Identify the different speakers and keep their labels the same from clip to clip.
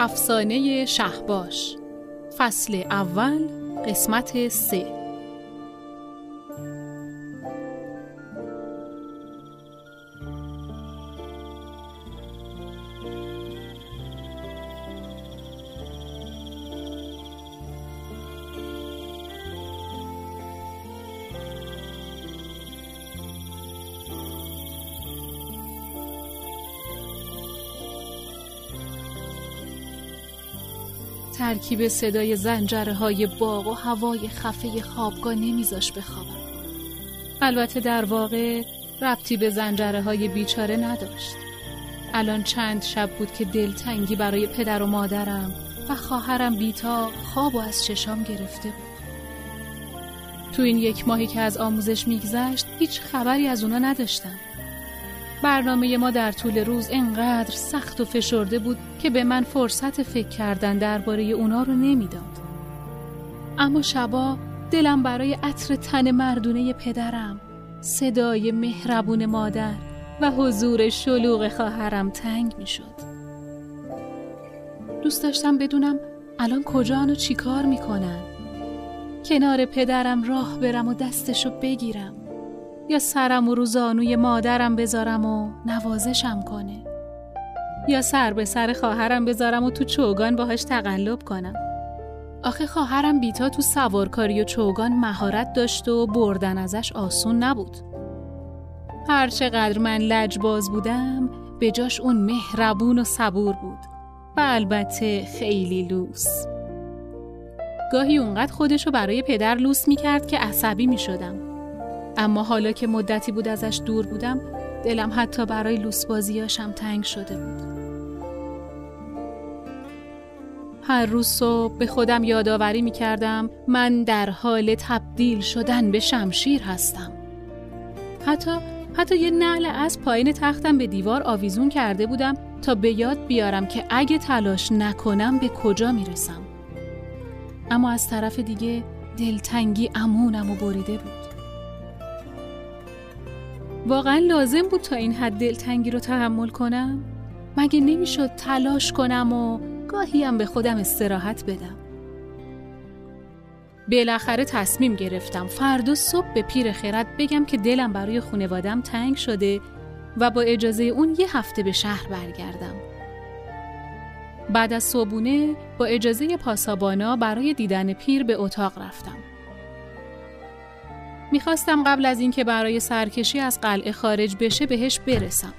Speaker 1: افسانه شهباش فصل اول قسمت سه. ترکیب صدای زنجره های باغ و هوای خفه خوابگاه نمیذاش بخوابم. البته در واقع ربطی به زنجره های بیچاره نداشت. الان چند شب بود که دلتنگی برای پدر و مادرم و خواهرم بیتا خواب و از چشام گرفته بود. تو این یک ماهی که از آموزش میگذشت هیچ خبری از اونا نداشتم. برنامه ما در طول روز انقدر سخت و فشرده بود که به من فرصت فکر کردن درباره اونا رو نمی‌داد. اما شبا دلم برای عطر تن مردونه پدرم، صدای مهربون مادر و حضور شلوغ خواهرم تنگ می شد. دوست داشتم بدونم الان کجا و چیکار می‌کنن کنار پدرم راه برم و دستشو بگیرم یا سرم و رو زانوی مادرم بذارم و نوازشم کنه؟ یا سر به سر خواهرم بذارم و تو چوگان باهاش تقلب کنم؟ آخه خواهرم بیتا تو سوارکاری و چوگان مهارت داشت و بردن ازش آسون نبود. هرچقدر من لجباز بودم به جاش اون مهربون و صبور بود و البته خیلی لوس. گاهی اونقدر خودشو برای پدر لوس می‌کرد که عصبی می‌شدم. اما حالا که مدتی بود ازش دور بودم دلم حتی برای لوسبازیاشم تنگ شده بود. هر روز صبح به خودم یادآوری می کردم من در حال تبدیل شدن به شمشیر هستم. حتی حتی یه نعل از پایین تختم به دیوار آویزون کرده بودم تا به یاد بیارم که اگه تلاش نکنم به کجا می‌رسم. اما از طرف دیگه دلتنگی امونم و بریده بود. واقعا لازم بود تا این حد دلتنگی رو تحمل کنم؟ مگه نمی‌شد تلاش کنم و گاهی هم به خودم استراحت بدم؟ بالاخره تصمیم گرفتم فردا صبح به پیر خرد بگم که دلم برای خونوادم تنگ شده و با اجازه اون یه هفته به شهر برگردم. بعد از صبونه با اجازه پاسابانا برای دیدن پیر به اتاق رفتم. می‌خواستم قبل از اینکه برای سرکشی از قلعه خارج بشه بهش برسم.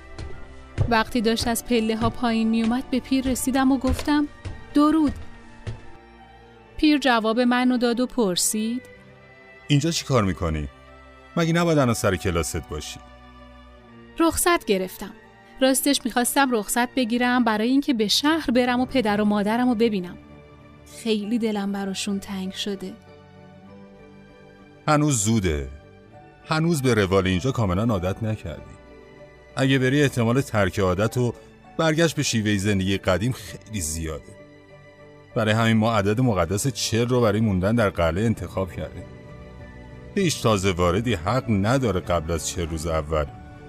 Speaker 1: وقتی داشت از پله ها پایین میومد به پیر رسیدم و گفتم درود. پیر جواب منو داد و پرسید
Speaker 2: اینجا چی کار می‌کنی؟ مگه نباید الان سر کلاست باشی؟
Speaker 1: رخصت گرفتم. راستش می‌خواستم رخصت بگیرم برای اینکه به شهر برم و پدر و مادرم رو ببینم. خیلی دلم براشون تنگ شده.
Speaker 2: هنوز زوده. هنوز به روال اینجا کاملا عادت نکردی. اگه بری احتمال ترک عادت و برگشت به شیوه زندگی قدیم خیلی زیاده. برای همین ما عدد مقدس چل رو برای موندن در قلعه انتخاب کردیم. هیچ تازه واردی حق نداره قبل از چه روز اول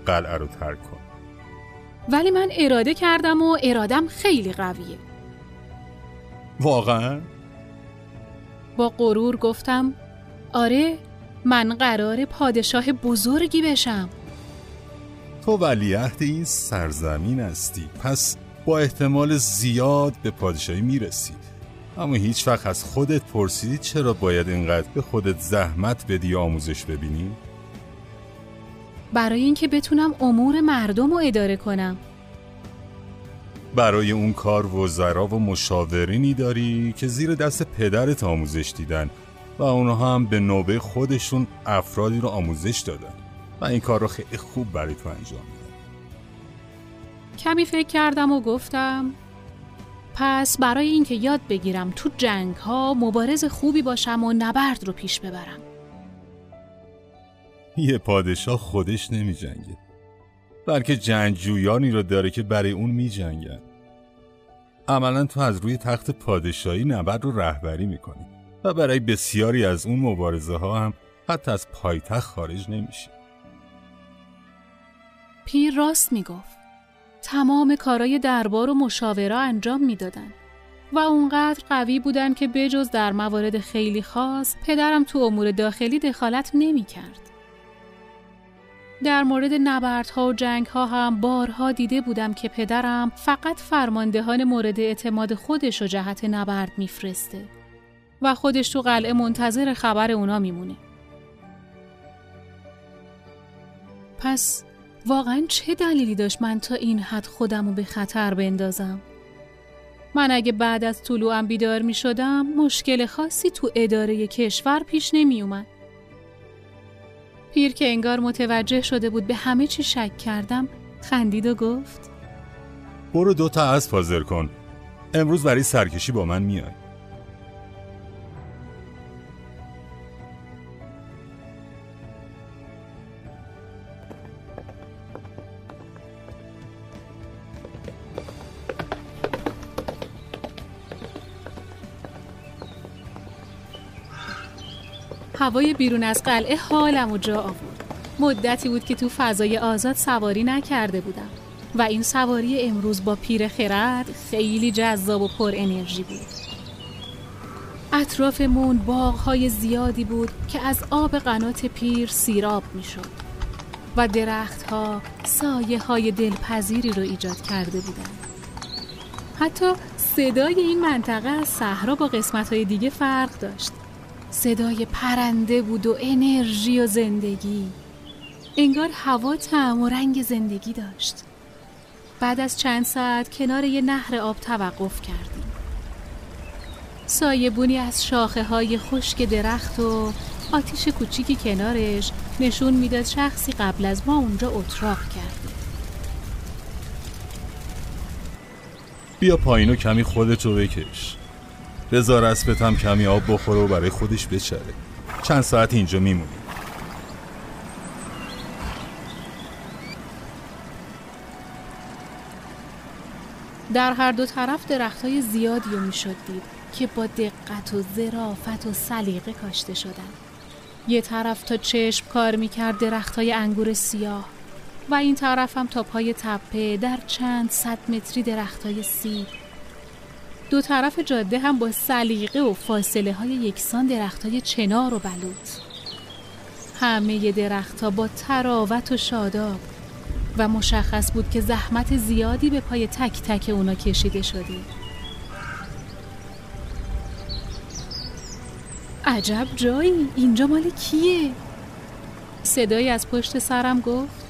Speaker 2: قلعه رو ترک کن
Speaker 1: ولی من اراده کردم و ارادم خیلی قویه.
Speaker 2: واقعا؟
Speaker 1: با غرور گفتم آره من قرار پادشاه بزرگی بشم.
Speaker 2: تو ولیعهد این سرزمین هستی. پس با احتمال زیاد به پادشاهی می‌رسی. اما هیچ وقت از خودت پرسیدی چرا باید اینقدر به خودت زحمت بدی آموزش ببینی؟
Speaker 1: برای اینکه بتونم امور مردم رو اداره کنم.
Speaker 2: برای اون کار وزرا و مشاورینی داری که زیر دست پدرت آموزش دیدن. و اونها هم به نوبه خودشون افرادی رو آموزش دادن. و این کار رو خیلی خوب برای تو انجام میدن.
Speaker 1: کمی فکر کردم و گفتم پس برای اینکه یاد بگیرم تو جنگ ها مبارز خوبی باشم و نبرد رو پیش ببرم.
Speaker 2: یه پادشاه خودش نمی جنگه بلکه جنگجویانی رو داره که برای اون می جنگن عملا تو از روی تخت پادشاهی نبرد رو رهبری می‌کنی. و برای بسیاری از اون مبارزه ها هم حتی از پایتخت خارج نمیشه.
Speaker 1: پیر راست می‌گفت. تمام کارای دربار و مشاوره انجام می‌دادن. و اونقدر قوی بودن که بجز در موارد خیلی خاص پدرم تو امور داخلی دخالت نمی کرد. در مورد نبردها و جنگها هم بارها دیده بودم که پدرم فقط فرماندهان مورد اعتماد خودش و جهت نبرد میفرسته. و خودش تو قلعه منتظر خبر اونا میمونه. پس واقعا چه دلیلی داشت من تا این حد خودم رو به خطر بندازم؟ من اگه بعد از طلوعم بیدار می شدم مشکل خاصی تو اداره کشور پیش نمی اومد. پیر که انگار متوجه شده بود به همه چی شک کردم خندید و گفت
Speaker 2: برو دوتا از حاضر کن امروز برای سرکشی با من میای
Speaker 1: هوای بیرون از قلعه حالم و جا آورد. مدتی بود که تو فضای آزاد سواری نکرده بودم. و این سواری امروز با پیر خرد خیلی جذاب و پر انرژی بود. اطرافمون باغهای زیادی بود که از آب قنات پیر سیراب می شد و درختها سایه های دلپذیری رو ایجاد کرده بودند. حتی صدای این منطقه از صحرا با قسمت های دیگه فرق داشت. صدای پرنده بود و انرژی و زندگی. انگار هوا تعم و رنگ زندگی داشت. بعد از چند ساعت کنار یه نهر آب توقف کردیم. سایبونی از شاخه های خشک درخت و آتیش کوچیکی کنارش نشون می‌داد شخصی قبل از ما اونجا اتراق کرده.
Speaker 2: بیا پایین و کمی خودتو بکش. بذار اسبت هم کمی آب بخوره و برای خودش بچره چند ساعت اینجا میمونی؟
Speaker 1: در هر دو طرف درخت های زیادی رو می‌شد دید که با دقت و ظرافت و سلیقه کاشته شدن. یه طرف تا چشم کار می‌کرد درخت های انگور سیاه و این طرف هم تا پای تپه در چند صد متری درخت های سیب. دو طرف جاده هم با سلیقه و فاصله های یکسان درخت های چنار و بلوط. همه درخت ها با تراوت و شاداب و مشخص بود که زحمت زیادی به پای تک تک اونا کشیده شده. عجب جایی. اینجا مال کیه؟ صدایی از پشت سرم گفت.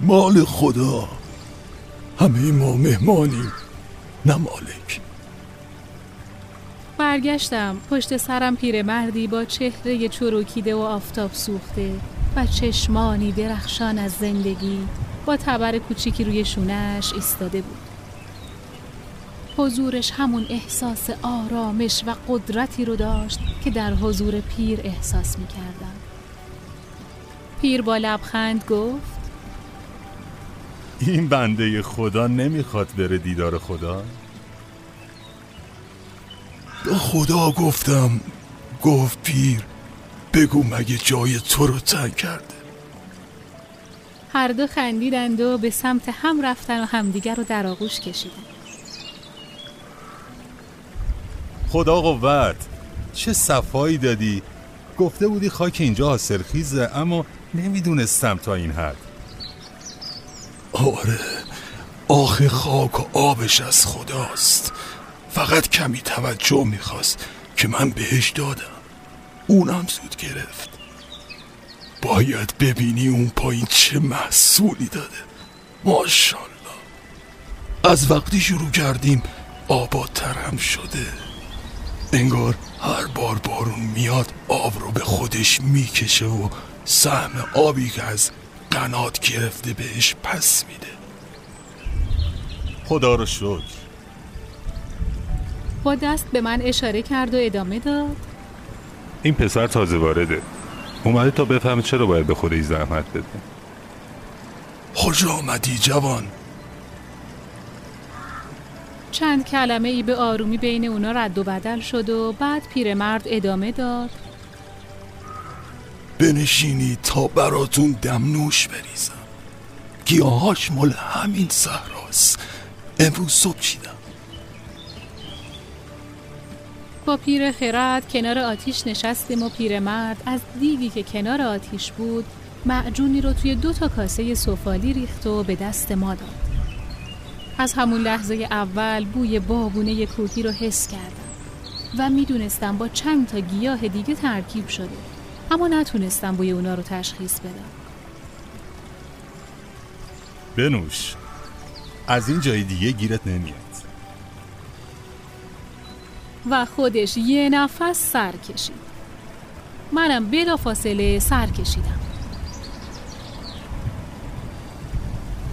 Speaker 3: مال خدا. همه ما مهمانیم. نه مالک.
Speaker 1: برگشتم. پشت سرم پیرمردی با چهره چروکیده و آفتاب سوخته و چشمانی درخشان از زندگی با تبر کوچیکی روی شونش ایستاده بود. حضورش همون احساس آرامش و قدرتی رو داشت که در حضور پیر احساس می کردم. پیر با لبخند گفت
Speaker 2: این بنده خدا نمی‌خواد بره دیدار خدا؟
Speaker 3: به خدا گفتم گفت پیر بگو مگه جای تو رو تنگ کرده.
Speaker 1: هر دو خندیدند و به سمت هم رفتن و همدیگر رو در آغوش کشیدن
Speaker 2: خدا قوت چه صفایی دادی؟ گفته بودی خاک اینجا حاصلخیزه اما نمی‌دونستم تا این حد.
Speaker 3: آره. آخه خاک و آبش از خداست. فقط کمی توجه می‌خواست که من بهش دادم. اونم زود گرفت. باید ببینی اون پایین چه محصولی داده. ماشالله از وقتی شروع کردیم آبادتر هم شده. انگار هر بار بارون میاد آب رو به خودش می‌کشه و سهم آبی که از قنات گرفته بهش پس میده.
Speaker 2: خدا رو شکر.
Speaker 1: با دست به من اشاره کرد و ادامه داد.
Speaker 2: این پسر تازه وارده. اومده تا بفهمه چرا باید به خودش زحمت بده.
Speaker 3: خوش آمدی جوان؟
Speaker 1: چند کلمه ای به آرومی بین اونا رد و بدل شد و بعد پیرمرد ادامه داد.
Speaker 3: بنشینی تا براتون دمنوش بریزم. گیاهاش مال همین صحراست. امروز صبح چیدم؟
Speaker 1: با پیر خرد کنار آتیش نشستیم و پیرمرد از دیگی که کنار آتیش بود معجونی رو توی دو تا کاسه سفالی ریخت و به دست ما داد. از همون لحظه اول بوی بابونه کوهی رو حس کردم و می‌دونستم با چند تا گیاه دیگه ترکیب شده. اما نتونستم بوی اونا رو تشخیص بدم.
Speaker 2: بنوش. از این جای دیگه گیرت نمیاد.
Speaker 1: و خودش یه نفس سر کشید. منم بلا فاصله سر کشیدم.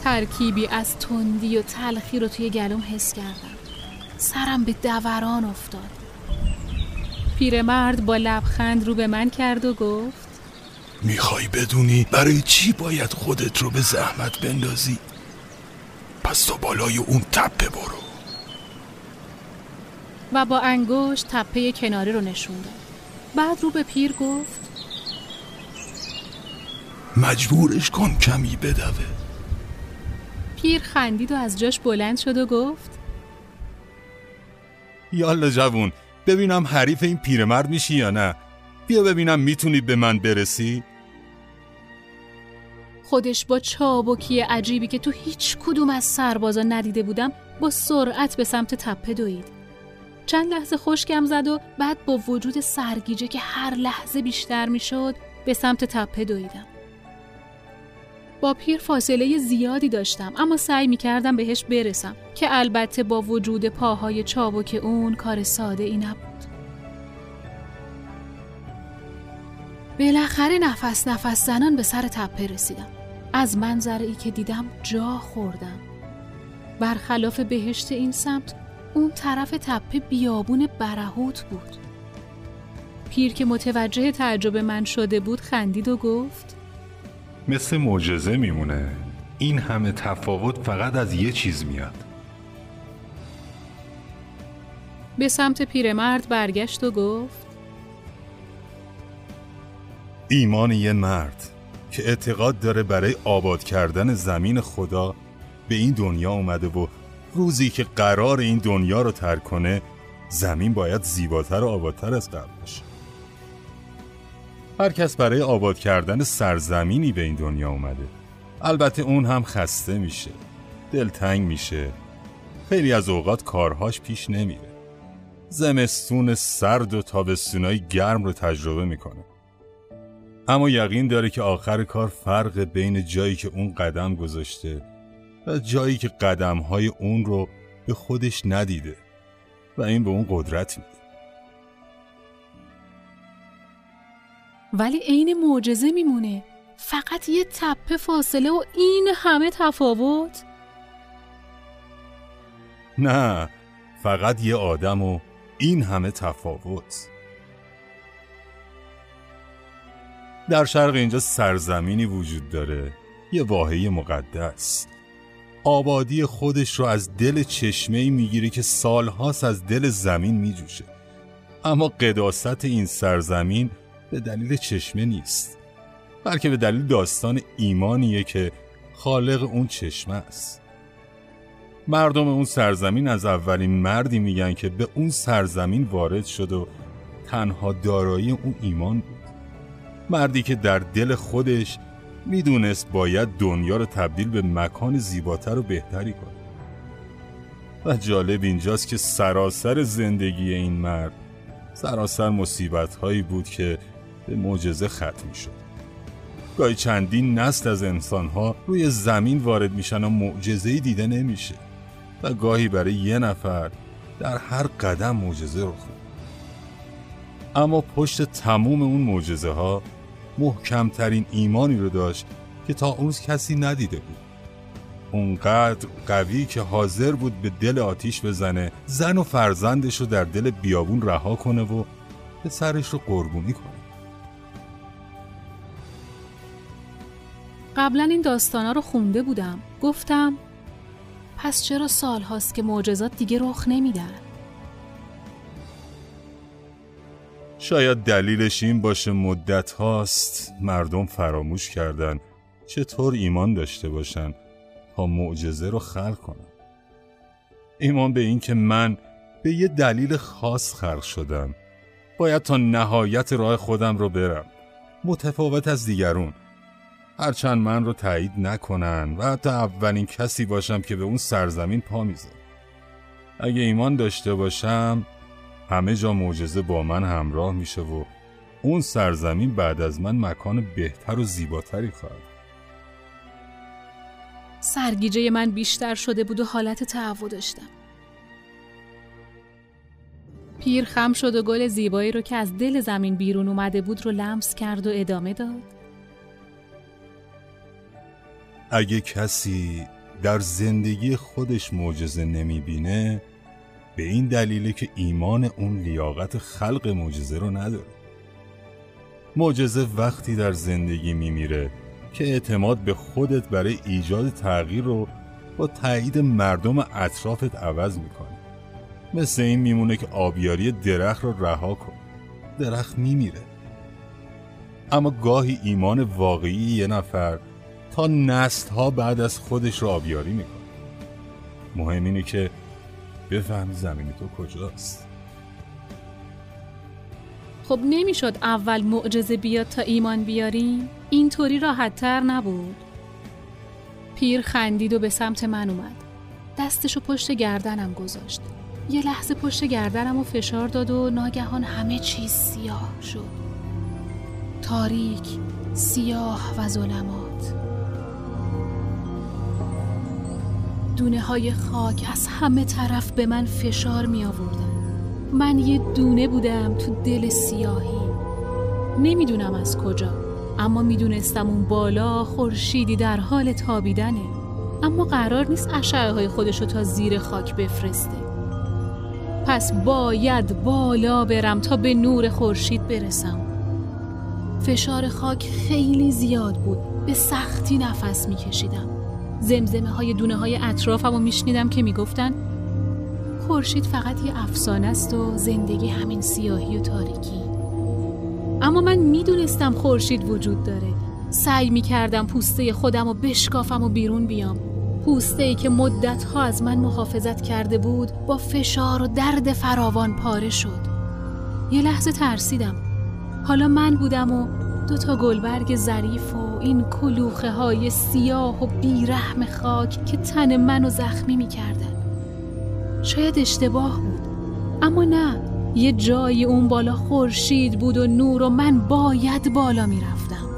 Speaker 1: ترکیبی از تندی و تلخی رو توی گلوم حس کردم. سرم به دوران افتاد. پیرمرد با لبخند رو به من کرد و گفت
Speaker 3: می‌خوای بدونی برای چی باید خودت رو به زحمت بندازی؟ پس تو بالای اون تپه برو.
Speaker 1: و با انگشت تپه کناری رو نشون داد. بعد رو به پیر گفت
Speaker 3: مجبورش کن کمی بدوه.
Speaker 1: پیر خندید و از جاش بلند شد و گفت
Speaker 2: یالا جوون ببینم حریف این پیرمرد میشی یا نه. بیا ببینم می‌تونی به من برسی.
Speaker 1: خودش با چابکی عجیبی که تو هیچ کدوم از سربازا ندیده بودم با سرعت به سمت تپه دوید. چند لحظه خشکم زد و بعد با وجود سرگیجه که هر لحظه بیشتر می‌شد به سمت تپه دویدم. با پیر فاصله زیادی داشتم اما سعی می کردم بهش برسم که البته با وجود پاهای چابک اون کار ساده ای نبود. بالاخره نفس نفس زنان به سر تپه رسیدم. از منظره ای که دیدم جا خوردم. برخلاف بهشت این سمت اون طرف تپه بیابون برهوت بود. پیر که متوجه تعجب من شده بود خندید و گفت
Speaker 2: مثل معجزه میمونه. این همه تفاوت فقط از یه چیز میاد.
Speaker 1: به سمت پیرمرد برگشت و گفت
Speaker 2: ایمان یه مرد که اعتقاد داره برای آباد کردن زمین خدا به این دنیا اومده و روزی که قرار این دنیا رو ترک کنه زمین باید زیباتر و آبادتر از قبل باشه. هر کس برای آباد کردن سرزمینی به این دنیا اومده. البته اون هم خسته میشه. دلتنگ میشه. خیلی از اوقات کارهاش پیش نمیره. زمستون سرد و تابستونای گرم رو تجربه می‌کنه. اما یقین داره که آخر کار فرق بین جایی که اون قدم گذاشته و جایی که قدمهای اون رو به خودش ندیده و این به اون قدرت میده.
Speaker 1: ولی عین معجزه میمونه. فقط یه تپه فاصله و این همه تفاوت.
Speaker 2: نه فقط یه آدم و این همه تفاوت. در شرق اینجا سرزمینی وجود داره. یه واحه مقدس. آبادی خودش رو از دل چشمه می‌گیره که سالهاست از دل زمین میجوشه. اما قداست این سرزمین به دلیل چشمه نیست بلکه به دلیل داستان ایمانیه که خالق اون چشمه است. مردم اون سرزمین از اولین مردی میگن که به اون سرزمین وارد شد و تنها دارایی اون ایمان بود. مردی که در دل خودش می‌دونست باید دنیا رو تبدیل به مکان زیباتر و بهتری کنه. و جالب اینجاست که سراسر زندگی این مرد سراسر مصیبت هایی بود که به معجزه ختم شد گاهی چندین نسل از انسانها روی زمین وارد میشن و معجزه‌ای دیده نمیشه و گاهی برای یه نفر در هر قدم معجزه خود اما پشت تموم اون معجزه ها محکمترین ایمانی رو داشت که تا اون کسی ندیده بود. اونقدر قوی که حاضر بود به دل آتیش بزنه زن و فرزندش رو در دل بیابون رها کنه و به سرش رو قربونی کنه.
Speaker 1: قبلا این داستانا رو خونده بودم. گفتم پس چرا سال هاست که معجزات دیگه رخ نمیدن؟
Speaker 2: شاید دلیلش این باشه مدت هاست مردم فراموش کردن چطور ایمان داشته باشن تا معجزه رو خلق کنن. ایمان به این که من به یه دلیل خاص خلق شدم. باید تا نهایت راه خودم رو برم. متفاوت از دیگرون. هرچند من رو تایید نکنن و حتی اولین کسی باشم که به اون سرزمین پا می‌ذارم اگه ایمان داشته باشم همه جا معجزه با من همراه میشه و اون سرزمین بعد از من مکان بهتر و زیباتری خواهد.
Speaker 1: سرگیجه من بیشتر شده بود و حالت تعو داشتم. پیر خم شد و گل زیبایی رو که از دل زمین بیرون اومده بود رو لمس کرد و ادامه داد.
Speaker 2: اگه کسی در زندگی خودش معجزه نمی‌بینه به این دلیله که ایمان اون لیاقت خلق معجزه رو نداره. معجزه وقتی در زندگی میمیره که اعتماد به خودت برای ایجاد تغییر رو با تایید مردم اطرافت عوض می‌کنه. مثل این میمونه که آبیاری درخت رو رها کن. درخت میمیره. اما گاهی ایمان واقعی یه نفر نسل ها بعد از خودش رو آبیاری می‌کنه. مهم اینه که بفهمی زمین تو کجاست.
Speaker 1: خب نمی‌شد اول معجزه بیاد تا ایمان بیاریم؟ اینطوری راحتتر نبود. پیر خندید و به سمت من اومد. دستشو پشت گردنم گذاشت. یه لحظه پشت گردنم و فشار داد و ناگهان همه چیز سیاه شد. تاریک سیاه و ظلمات. دونه های خاک از همه طرف به من فشار می آوردن من یه دونه بودم تو دل سیاهی. نمی‌دونم از کجا اما می‌دونستم اون بالا خورشیدی در حال تابیدنه. اما قرار نیست اشعه های خودشو تا زیر خاک بفرسته. پس باید بالا برم تا به نور خورشید برسم. فشار خاک خیلی زیاد بود. به سختی نفس میکشیدم. زمزمه های دونه های اطرافم و میشنیدم که می‌گفتن خورشید فقط یه افسانه است و زندگی همین سیاهی و تاریکی. اما من می‌دونستم خورشید وجود داره. سعی می‌کردم پوسته خودم و بشکافم و بیرون بیام. پوسته ای که مدت ها از من محافظت کرده بود با فشار و درد فراوان پاره شد. یه لحظه ترسیدم. حالا من بودم و دو تا گلبرگ ظریف و این کلوخه های سیاه و بیرحم خاک که تن منو زخمی می‌کردن. شاید اشتباه بود اما نه. یه جای اون بالا خورشید بود و نور و من باید بالا می‌رفتم.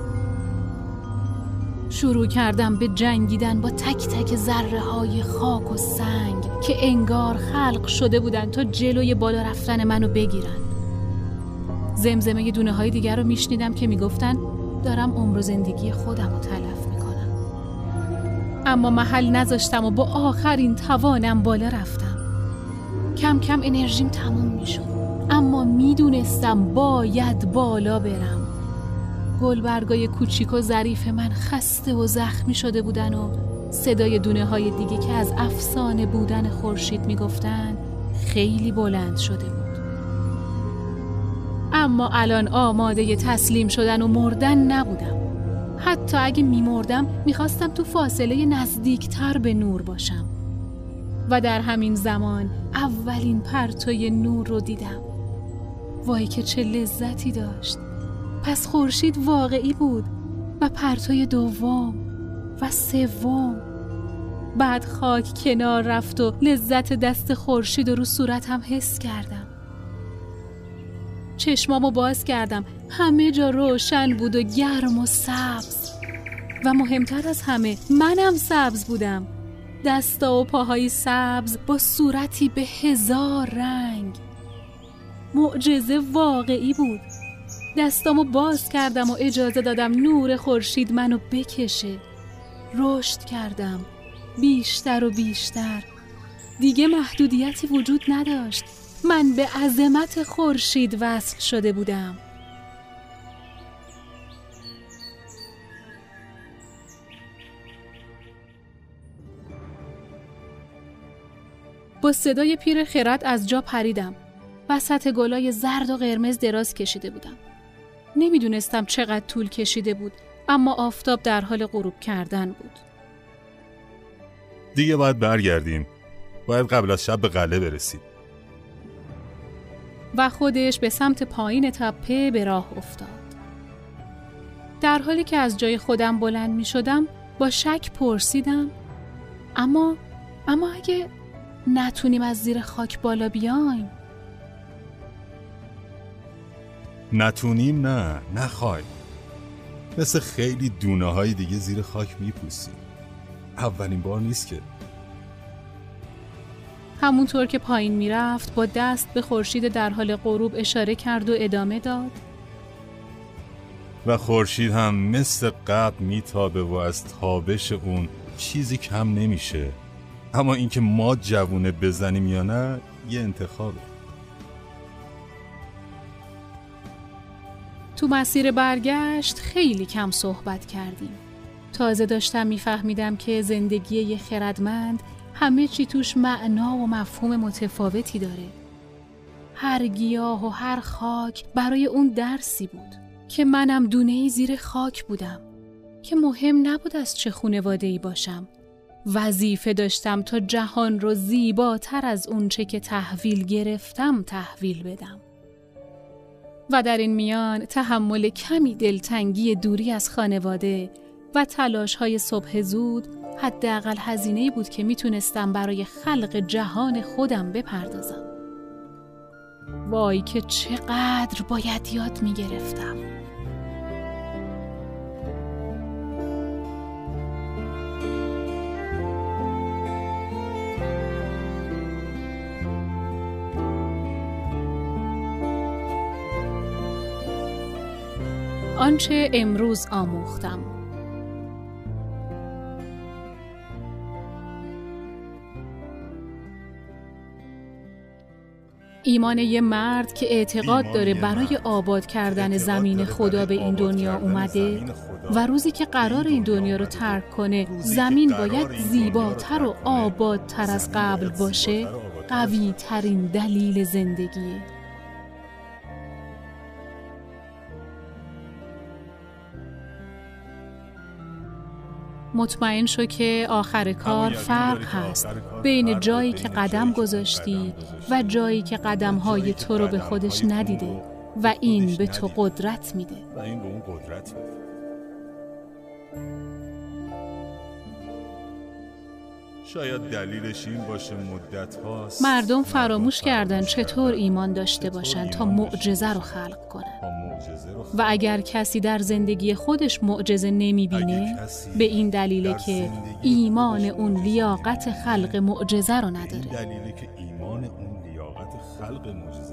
Speaker 1: شروع کردم به جنگیدن با تک تک ذره های خاک و سنگ که انگار خلق شده بودن تا جلوی بالا رفتن منو بگیرن. زمزمه دونه های دیگر رو میشنیدم که می‌گفتن دارم عمر زندگی خودم رو تلف می‌کنم. اما محل نذاشتم و با آخرین توانم بالا رفتم. کم کم انرژیم تموم می‌شد. اما می‌دونستم باید بالا برم. گلبرگای کوچیک و ظریف من خسته و زخمی شده بودن و صدای دونه های دیگه که از افسانه بودن خورشید می‌گفتن خیلی بلند شده بود. اما الان آماده تسلیم شدن و مردن نبودم. حتی اگه میمردم می‌خواستم تو فاصله نزدیکتر به نور باشم. و در همین زمان اولین پرتوی نور رو دیدم. وای که چه لذتی داشت. پس خورشید واقعی بود و پرتوی دوم و سوم. بعد خاک کنار رفت و لذت دست خورشید رو صورتم حس کردم. چشمامو باز کردم. همه جا روشن بود و گرم و سبز. و مهمتر از همه منم سبز بودم. دستا و پاهای سبز با صورتی به هزار رنگ. معجزه واقعی بود. دستامو باز کردم و اجازه دادم نور خورشید منو بکشه. رشد کردم. بیشتر و بیشتر. دیگه محدودیتی وجود نداشت. من به عظمت خورشید وصل شده بودم. با صدای پیر خرد از جا پریدم. وسط گلای زرد و قرمز دراز کشیده بودم. نمی‌دونستم چقدر طول کشیده بود اما آفتاب در حال غروب کردن بود.
Speaker 2: دیگه باید برگردیم. باید قبل از شب به قله برسیم.
Speaker 1: و خودش به سمت پایین تپه به راه افتاد. در حالی که از جای خودم بلند می شدم با شک پرسیدم اما اما اگه نتونیم از زیر خاک بالا بیایم؟
Speaker 2: نتونیم نه نخوای. مثل خیلی دونه های دیگه زیر خاک میپوسیم اولین بار نیست که
Speaker 1: همونطور که پایین می‌رفت با دست به خورشید در حال غروب اشاره کرد و ادامه داد.
Speaker 2: و خورشید هم مثل قبل میتابه و از تابش اون چیزی کم نمیشه. اما اینکه ما جوونه بزنیم یا نه یه انتخابه.
Speaker 1: تو مسیر برگشت خیلی کم صحبت کردیم. تازه داشتم میفهمیدم که زندگی یه خردمند همه چی توش معنا و مفهوم متفاوتی داره. هر گیاه و هر خاک برای اون درسی بود که منم دونه زیر خاک بودم که مهم نبود از چه خونواده ای باشم. وظیفه داشتم تا جهان رو زیباتر از اونچه که تحویل گرفتم تحویل بدم. و در این میان تحمل کمی دلتنگی دوری از خانواده و تلاش های صبح زود حداقل هزینه بود که می‌تونستم برای خلق جهان خودم بپردازم. وای که چقدر باید یاد می‌گرفتم. آنچه امروز آموختم ایمان یه مرد که اعتقاد داره برای آباد کردن زمین خدا به این دنیا اومده و روزی که قرار این دنیا رو ترک کنه زمین باید زیباتر و آبادتر از قبل باشه. قوی ترین دلیل زندگیه. مطمئن شو که آخر کار فرق هست. بین جایی که قدم گذاشتی و جایی که قدمهای تو رو به خودش ندیده و این به تو قدرت میده.
Speaker 2: و این به اون قدرت میده. شاید دلیلش این باشه مدت هاست.
Speaker 1: مردم فراموش کردن چطور ایمان داشته باشن تا معجزه رو خلق کنن. و اگر کسی در زندگی خودش معجزه نمی‌بینه به این دلیله که ایمان اون لیاقت خلق معجزه رو نداره.
Speaker 2: دلیله که ایمان اون لیاقت خلق معجزه رو نداره